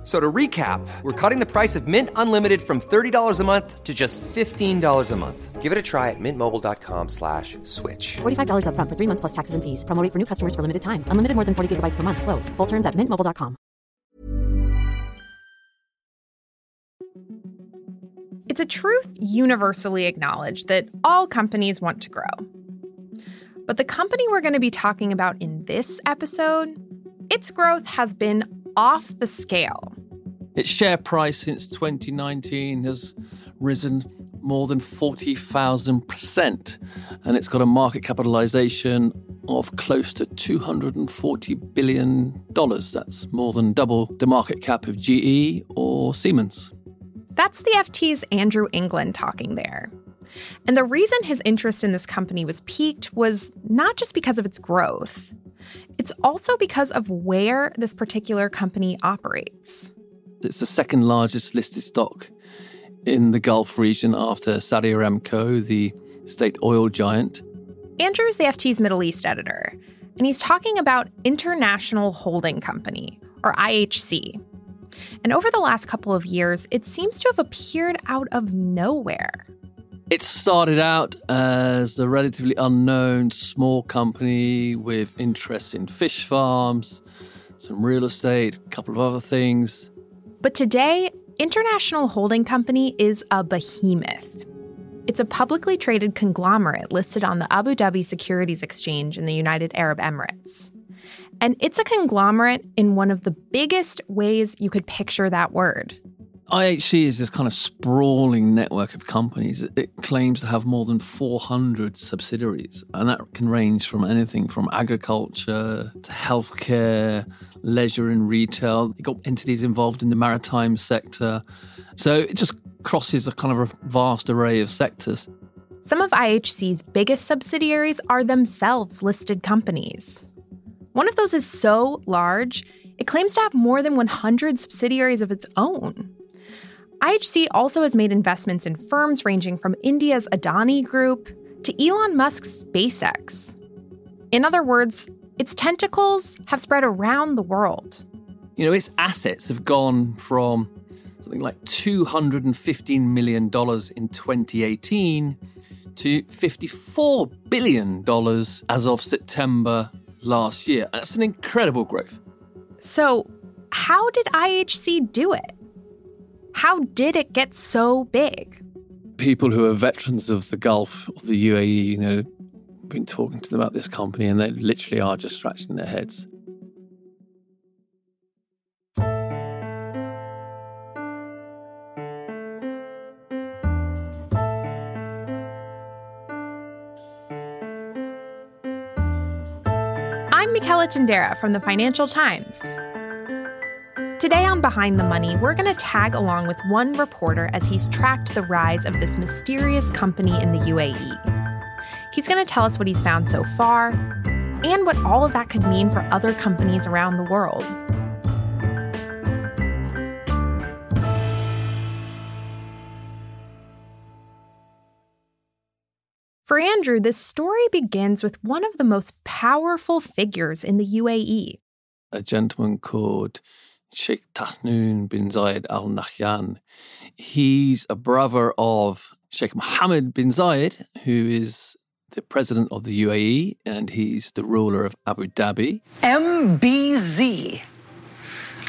F- So to recap, we're cutting the price of Mint Unlimited from $30 a month to just $15 a month. Give it a try at mintmobile.com slash switch. $45 upfront for three months plus taxes and fees. Promo rate for new customers for limited time. Unlimited more than 40 gigabytes per month. Slows. Full terms at mintmobile.com. It's a truth universally acknowledged that all companies want to grow. But the company we're going to be talking about in this episode, its growth has been off the scale. Its share price since 2019 has risen more than 40,000%, and it's got a market capitalization of close to $240 billion. That's more than double the market cap of GE or Siemens. That's the FT's Andrew England talking there. And the reason his interest in this company was piqued was not just because of its growth, it's also because of where this particular company operates. It's the second largest listed stock in the Gulf region after Saudi Aramco, the state oil giant. Andrew's the FT's Middle East editor, and he's talking about International Holding Company, or IHC. And over the last couple of years, it seems to have appeared out of nowhere. It started out as a relatively unknown small company with interests in fish farms, some real estate, a couple of other things. But today, International Holding Company is a behemoth. It's a publicly traded conglomerate listed on the Abu Dhabi Securities Exchange in the United Arab Emirates. And it's a conglomerate in one of the biggest ways you could picture that word. IHC is this kind of sprawling network of companies. It claims to have more than 400 subsidiaries, and that can range from anything from agriculture to healthcare, leisure and retail. You've got entities involved in the maritime sector. So it just crosses a kind of a vast array of sectors. Some of IHC's biggest subsidiaries are themselves listed companies. One of those is so large, it claims to have more than 100 subsidiaries of its own. IHC also has made investments in firms ranging from India's Adani Group to Elon Musk's SpaceX. In other words, its tentacles have spread around the world. You know, its assets have gone from something like $215 million in 2018 to $54 billion as of September last year. That's an incredible growth. So, how did IHC do it? How did it get so big? People who are veterans of the Gulf, of the UAE, you know, been talking to them about this company and they literally are just scratching their heads. I'm Michela Tindera from the Financial Times. Today on Behind the Money, we're going to tag along with one reporter as he's tracked the rise of this mysterious company in the UAE. He's going to tell us what he's found so far and what all of that could mean for other companies around the world. For Andrew, this story begins with one of the most powerful figures in the UAE. A gentleman called Sheikh Tahnoon bin Zayed Al Nahyan. He's a brother of Sheikh Mohammed bin Zayed, who is the president of the UAE and he's the ruler of Abu Dhabi. MBZ.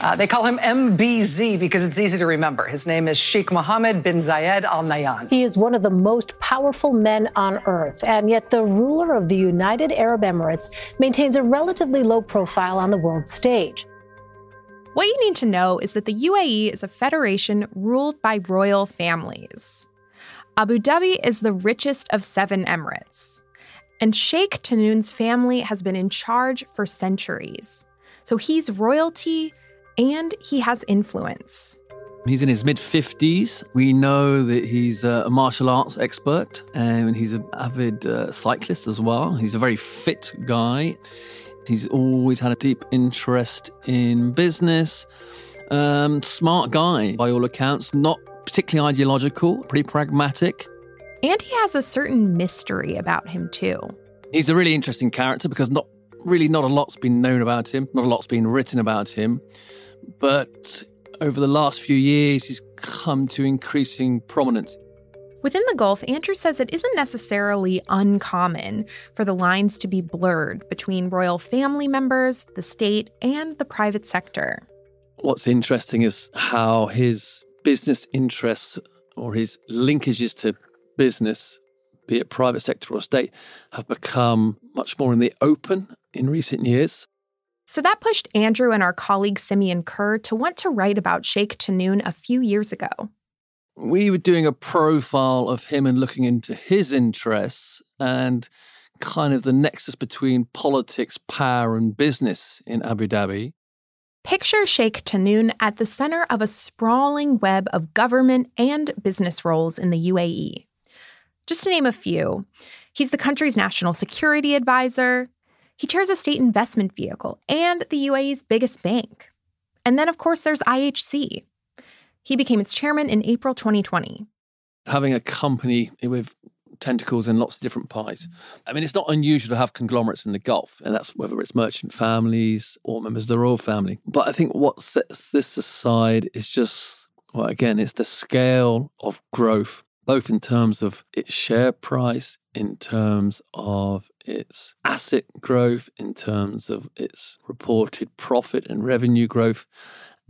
Uh, they call him MBZ because it's easy to remember. His name is Sheikh Mohammed bin Zayed Al Nahyan. He is one of the most powerful men on earth, and yet the ruler of the United Arab Emirates maintains a relatively low profile on the world stage. What you need to know is that the UAE is a federation ruled by royal families. Abu Dhabi is the richest of seven emirates, and Sheikh Tahnoon's family has been in charge for centuries. So he's royalty and he has influence. He's in his mid 50s. We know that he's a martial arts expert and he's an avid uh, cyclist as well. He's a very fit guy. He's always had a deep interest in business. Um, smart guy, by all accounts, not particularly ideological, pretty pragmatic. And he has a certain mystery about him, too. He's a really interesting character because not really not a lot's been known about him, not a lot's been written about him. But over the last few years, he's come to increasing prominence. Within the Gulf, Andrew says it isn't necessarily uncommon for the lines to be blurred between royal family members, the state, and the private sector. What's interesting is how his business interests or his linkages to business, be it private sector or state, have become much more in the open in recent years. So that pushed Andrew and our colleague Simeon Kerr to want to write about Sheikh Tahnoon a few years ago. We were doing a profile of him and looking into his interests and kind of the nexus between politics, power, and business in Abu Dhabi. Picture Sheikh Tahnoon at the center of a sprawling web of government and business roles in the UAE. Just to name a few, he's the country's national security advisor, he chairs a state investment vehicle and the UAE's biggest bank. And then, of course, there's IHC. He became its chairman in April 2020. Having a company with tentacles in lots of different pies. I mean, it's not unusual to have conglomerates in the Gulf, and that's whether it's merchant families or members of the royal family. But I think what sets this aside is just, well, again, it's the scale of growth, both in terms of its share price, in terms of its asset growth, in terms of its reported profit and revenue growth,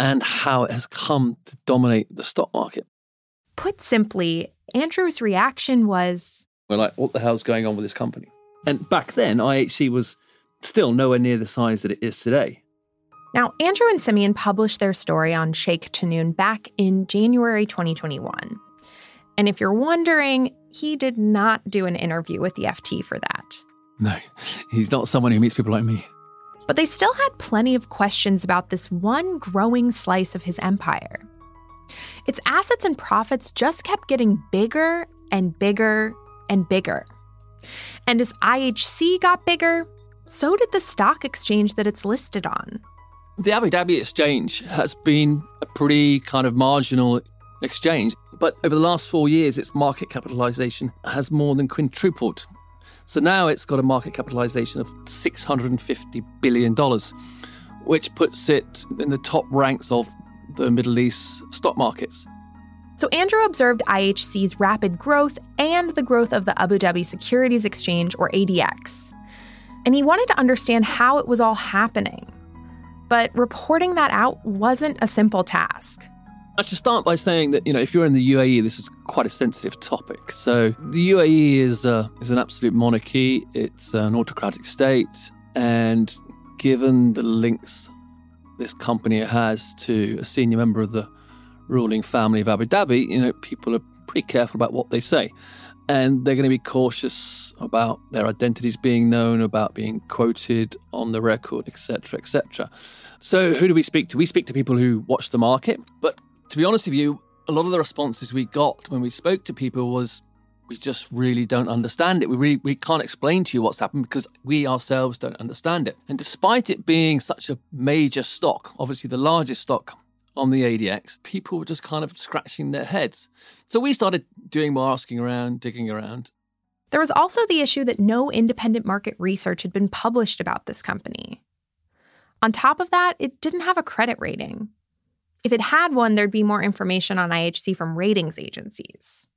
and how it has come to dominate the stock market. Put simply, Andrew's reaction was We're like, what the hell's going on with this company? And back then, IHC was still nowhere near the size that it is today. Now, Andrew and Simeon published their story on Sheikh Tahnoon back in January 2021. And if you're wondering, he did not do an interview with the FT for that. No, he's not someone who meets people like me. But they still had plenty of questions about this one growing slice of his empire. Its assets and profits just kept getting bigger and bigger and bigger. And as IHC got bigger, so did the stock exchange that it's listed on. The Abu Dhabi Exchange has been a pretty kind of marginal exchange, but over the last four years, its market capitalization has more than quintupled. So now it's got a market capitalization of $650 billion, which puts it in the top ranks of the Middle East stock markets. So Andrew observed IHC's rapid growth and the growth of the Abu Dhabi Securities Exchange, or ADX. And he wanted to understand how it was all happening. But reporting that out wasn't a simple task. I should start by saying that you know if you're in the UAE, this is quite a sensitive topic. So the UAE is uh, is an absolute monarchy. It's an autocratic state, and given the links this company has to a senior member of the ruling family of Abu Dhabi, you know people are pretty careful about what they say, and they're going to be cautious about their identities being known, about being quoted on the record, etc., etc. So who do we speak to? We speak to people who watch the market, but to be honest with you, a lot of the responses we got when we spoke to people was we just really don't understand it. We really we can't explain to you what's happened because we ourselves don't understand it. And despite it being such a major stock, obviously the largest stock on the ADX, people were just kind of scratching their heads. So we started doing more asking around, digging around. There was also the issue that no independent market research had been published about this company. On top of that, it didn't have a credit rating. If it had one, there'd be more information on IHC from ratings agencies.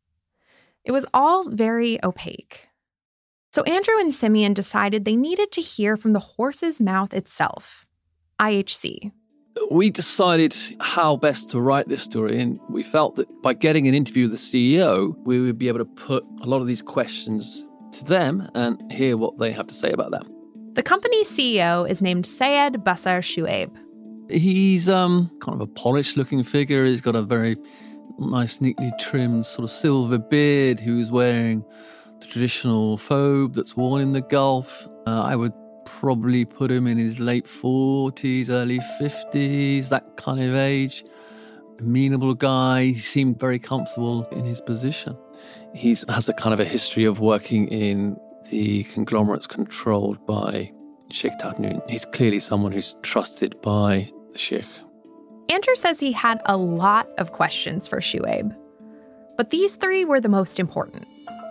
It was all very opaque. So Andrew and Simeon decided they needed to hear from the horse's mouth itself IHC. We decided how best to write this story, and we felt that by getting an interview with the CEO, we would be able to put a lot of these questions to them and hear what they have to say about them. The company's CEO is named Syed Basar Shueb. He's um kind of a polished looking figure. He's got a very nice, neatly trimmed sort of silver beard. Who's wearing the traditional thobe that's worn in the Gulf. Uh, I would probably put him in his late forties, early fifties, that kind of age. Amenable guy. He seemed very comfortable in his position. He has a kind of a history of working in the conglomerates controlled by Sheikh Tahnoon. He's clearly someone who's trusted by the Sheikh. Andrew says he had a lot of questions for Shueb, but these three were the most important.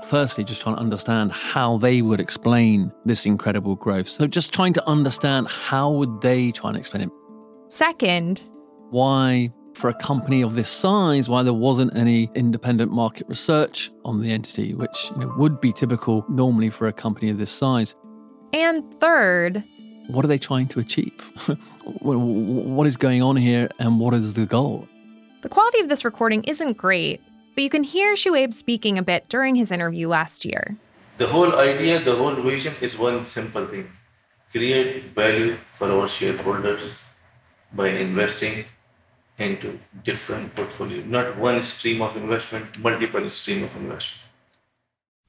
Firstly, just trying to understand how they would explain this incredible growth. So, just trying to understand how would they try and explain it. Second, why for a company of this size, why there wasn't any independent market research on the entity, which you know, would be typical normally for a company of this size. And third, what are they trying to achieve? what is going on here and what is the goal? The quality of this recording isn't great, but you can hear Shueb speaking a bit during his interview last year. The whole idea, the whole vision is one simple thing create value for our shareholders by investing into different portfolio, not one stream of investment, multiple stream of investment.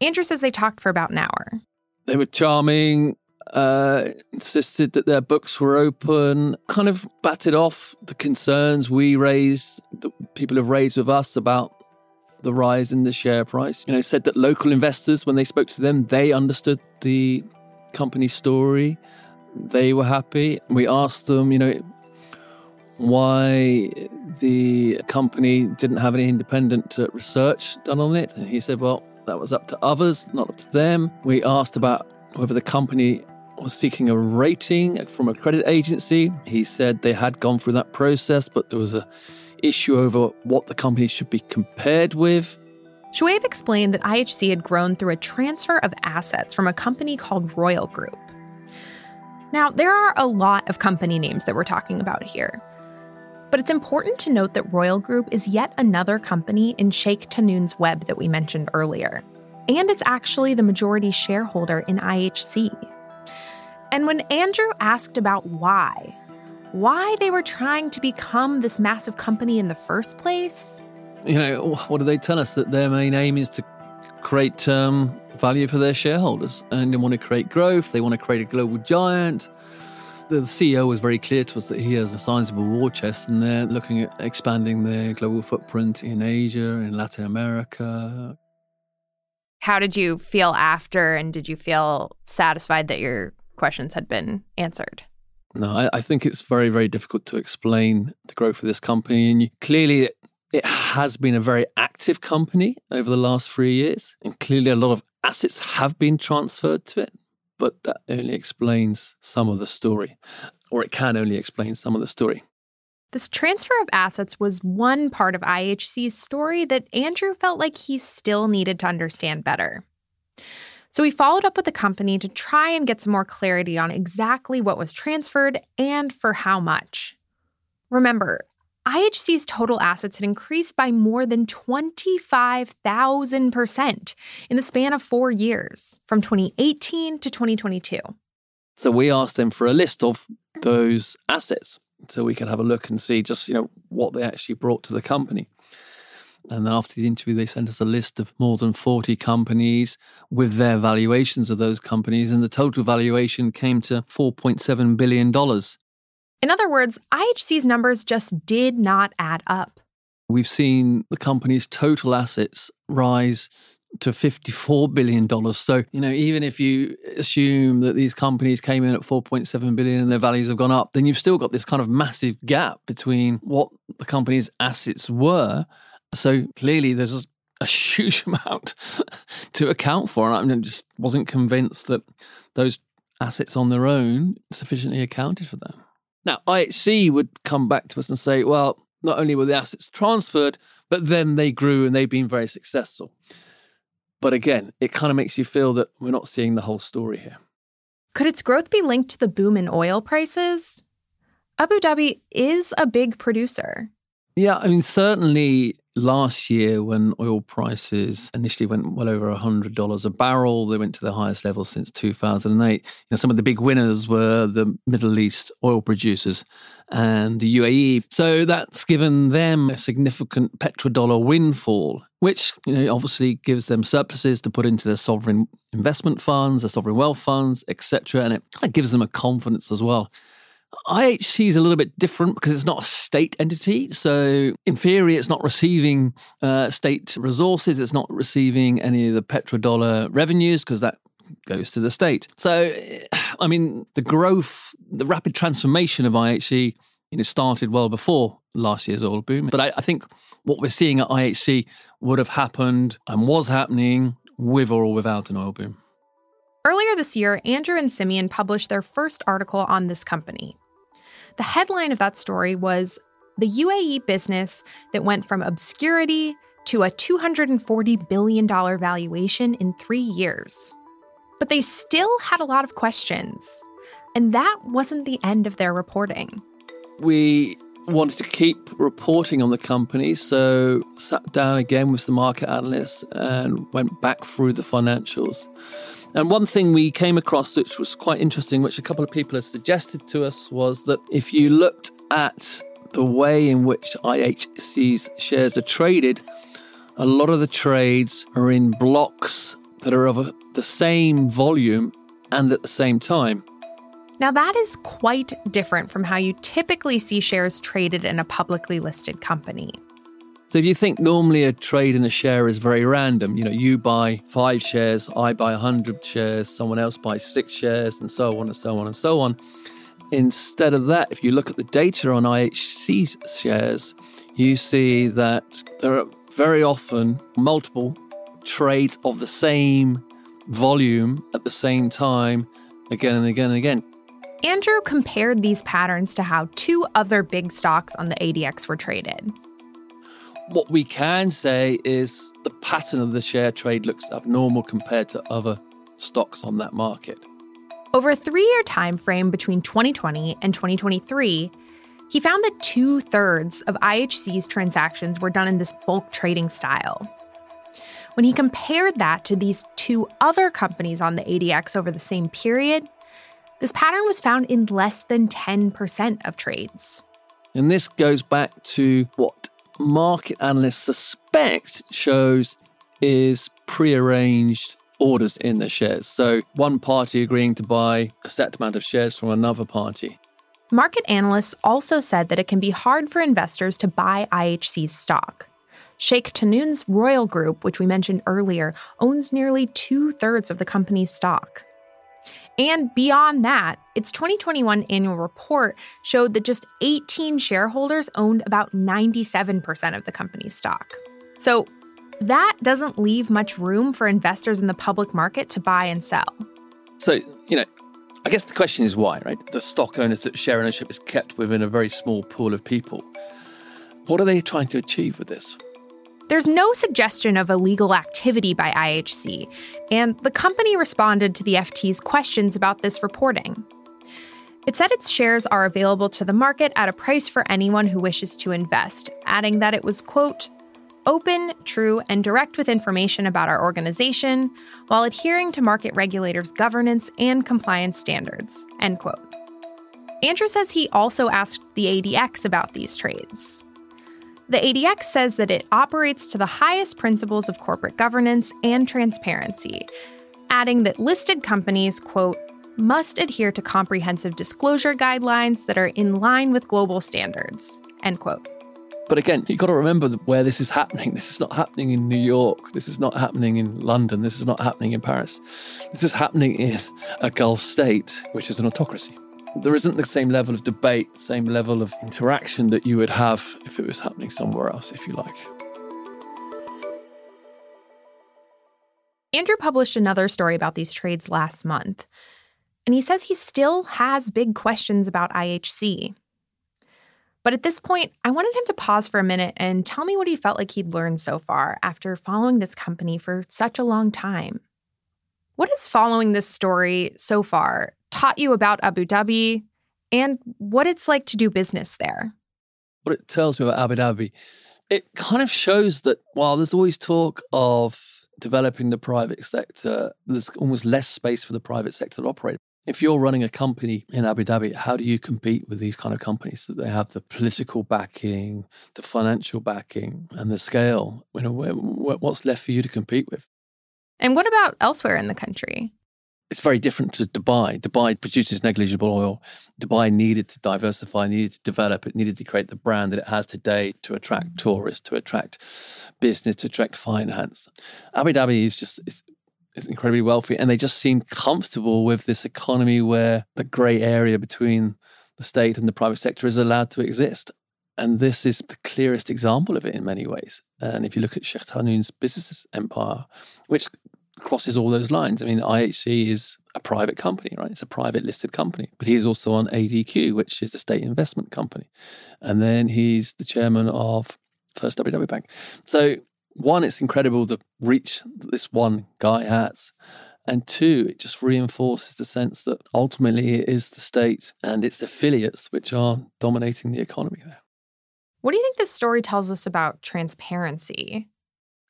Andrew says they talked for about an hour. They were charming, uh, insisted that their books were open, kind of batted off the concerns we raised, that people have raised with us about the rise in the share price. You know, said that local investors, when they spoke to them, they understood the company story. They were happy. We asked them, you know, why the company didn't have any independent uh, research done on it. And he said, well, that was up to others, not up to them. We asked about whether the company was seeking a rating from a credit agency. He said they had gone through that process, but there was a issue over what the company should be compared with. Shueb explained that IHC had grown through a transfer of assets from a company called Royal Group. Now, there are a lot of company names that we're talking about here. But it's important to note that Royal Group is yet another company in Sheikh Tahnoon's web that we mentioned earlier. And it's actually the majority shareholder in IHC. And when Andrew asked about why, why they were trying to become this massive company in the first place, you know, what do they tell us? That their main aim is to create um, value for their shareholders and they want to create growth, they want to create a global giant the CEO was very clear to us that he has a sizable war chest and they're looking at expanding their global footprint in Asia, in Latin America. How did you feel after, and did you feel satisfied that your questions had been answered? No, I, I think it's very, very difficult to explain the growth of this company. And you, clearly, it, it has been a very active company over the last three years. And clearly, a lot of assets have been transferred to it but that only explains some of the story, or it can only explain some of the story. This transfer of assets was one part of IHC's story that Andrew felt like he still needed to understand better. So we followed up with the company to try and get some more clarity on exactly what was transferred and for how much. Remember, IHC's total assets had increased by more than 25,000% in the span of four years, from 2018 to 2022. So we asked them for a list of those assets so we could have a look and see just, you know, what they actually brought to the company. And then after the interview, they sent us a list of more than 40 companies with their valuations of those companies. And the total valuation came to $4.7 billion. In other words, IHC's numbers just did not add up. We've seen the company's total assets rise to $54 billion. So, you know, even if you assume that these companies came in at 4.7 billion and their values have gone up, then you've still got this kind of massive gap between what the company's assets were. So clearly there's a huge amount to account for. And I just wasn't convinced that those assets on their own sufficiently accounted for them. Now, IHC would come back to us and say, well, not only were the assets transferred, but then they grew and they've been very successful. But again, it kind of makes you feel that we're not seeing the whole story here. Could its growth be linked to the boom in oil prices? Abu Dhabi is a big producer. Yeah, I mean, certainly last year when oil prices initially went well over $100 a barrel they went to the highest level since 2008 you know some of the big winners were the middle east oil producers and the UAE so that's given them a significant petrodollar windfall which you know obviously gives them surpluses to put into their sovereign investment funds their sovereign wealth funds etc and it kind of gives them a confidence as well IHC is a little bit different because it's not a state entity. So, in theory, it's not receiving uh, state resources. It's not receiving any of the petrodollar revenues because that goes to the state. So, I mean, the growth, the rapid transformation of IHC, you know, started well before last year's oil boom. But I, I think what we're seeing at IHC would have happened and was happening with or without an oil boom. Earlier this year, Andrew and Simeon published their first article on this company. The headline of that story was The UAE Business That Went From Obscurity to a $240 billion valuation in three years. But they still had a lot of questions. And that wasn't the end of their reporting. We wanted to keep reporting on the company, so sat down again with the market analysts and went back through the financials. And one thing we came across, which was quite interesting, which a couple of people had suggested to us, was that if you looked at the way in which IHC's shares are traded, a lot of the trades are in blocks that are of the same volume and at the same time. Now, that is quite different from how you typically see shares traded in a publicly listed company. So if you think normally a trade in a share is very random, you know, you buy five shares, I buy 100 shares, someone else buys six shares, and so on and so on and so on. Instead of that, if you look at the data on IHC shares, you see that there are very often multiple trades of the same volume at the same time, again and again and again. Andrew compared these patterns to how two other big stocks on the ADX were traded. What we can say is the pattern of the share trade looks abnormal compared to other stocks on that market. Over a three year time frame between 2020 and 2023, he found that two thirds of IHC's transactions were done in this bulk trading style. When he compared that to these two other companies on the ADX over the same period, this pattern was found in less than 10% of trades. And this goes back to what market analysts suspect shows is prearranged orders in the shares. So one party agreeing to buy a set amount of shares from another party. Market analysts also said that it can be hard for investors to buy IHC's stock. Sheikh Tahnoon's Royal Group, which we mentioned earlier, owns nearly two thirds of the company's stock. And beyond that, its 2021 annual report showed that just 18 shareholders owned about 97% of the company's stock. So that doesn't leave much room for investors in the public market to buy and sell. So, you know, I guess the question is why, right? The stock owners share ownership is kept within a very small pool of people. What are they trying to achieve with this? There's no suggestion of illegal activity by IHC, and the company responded to the FT's questions about this reporting. It said its shares are available to the market at a price for anyone who wishes to invest, adding that it was, quote, open, true, and direct with information about our organization while adhering to market regulators' governance and compliance standards, end quote. Andrew says he also asked the ADX about these trades. The ADX says that it operates to the highest principles of corporate governance and transparency, adding that listed companies, quote, must adhere to comprehensive disclosure guidelines that are in line with global standards, end quote. But again, you've got to remember where this is happening. This is not happening in New York. This is not happening in London. This is not happening in Paris. This is happening in a Gulf state, which is an autocracy there isn't the same level of debate, same level of interaction that you would have if it was happening somewhere else, if you like. Andrew published another story about these trades last month, and he says he still has big questions about IHC. But at this point, I wanted him to pause for a minute and tell me what he felt like he'd learned so far after following this company for such a long time. What is following this story so far taught you about Abu Dhabi and what it's like to do business there. What it tells me about Abu Dhabi, it kind of shows that while there's always talk of developing the private sector, there's almost less space for the private sector to operate. If you're running a company in Abu Dhabi, how do you compete with these kind of companies that they have the political backing, the financial backing, and the scale? You know, what's left for you to compete with? And what about elsewhere in the country? It's very different to Dubai. Dubai produces negligible oil. Dubai needed to diversify, needed to develop, it needed to create the brand that it has today to attract mm. tourists, to attract business, to attract finance. Abu Dhabi is just is incredibly wealthy, and they just seem comfortable with this economy where the grey area between the state and the private sector is allowed to exist. And this is the clearest example of it in many ways. And if you look at Sheikh Tahnoon's business empire, which crosses all those lines. I mean, IHC is a private company, right? It's a private listed company, but he's also on ADQ, which is a state investment company. And then he's the chairman of First WW Bank. So, one, it's incredible the reach that this one guy has. And two, it just reinforces the sense that ultimately it is the state and its affiliates which are dominating the economy there. What do you think this story tells us about transparency?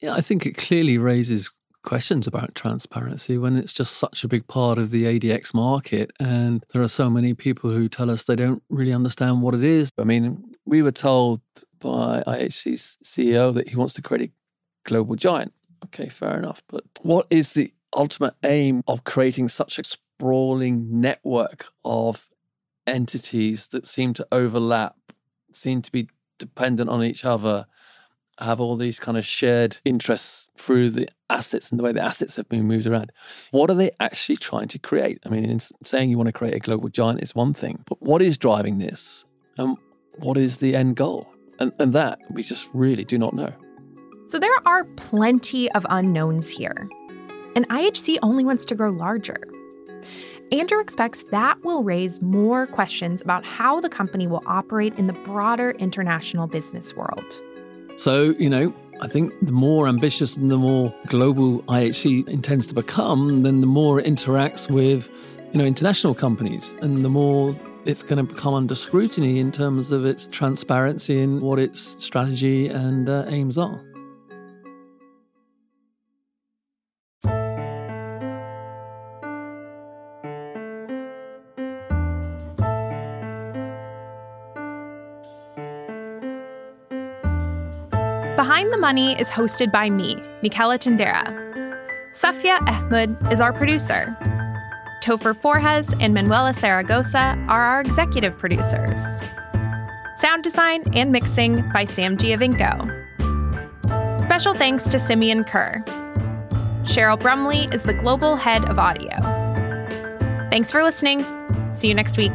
Yeah, I think it clearly raises questions about transparency when it's just such a big part of the ADX market. And there are so many people who tell us they don't really understand what it is. I mean, we were told by IHC's CEO that he wants to create a global giant. Okay, fair enough. But what is the ultimate aim of creating such a sprawling network of entities that seem to overlap, seem to be dependent on each other, have all these kind of shared interests through the assets and the way the assets have been moved around. What are they actually trying to create? I mean, saying you want to create a global giant is one thing, but what is driving this? And what is the end goal? And, and that we just really do not know. So there are plenty of unknowns here. And IHC only wants to grow larger. Andrew expects that will raise more questions about how the company will operate in the broader international business world. So, you know, I think the more ambitious and the more global IHC intends to become, then the more it interacts with, you know, international companies and the more it's going to become under scrutiny in terms of its transparency and what its strategy and uh, aims are. Money is hosted by me, Michela Tindera. Safia Ahmed is our producer. Topher Forhecz and Manuela Saragosa are our executive producers. Sound design and mixing by Sam Giovinco. Special thanks to Simeon Kerr. Cheryl Brumley is the global head of audio. Thanks for listening. See you next week.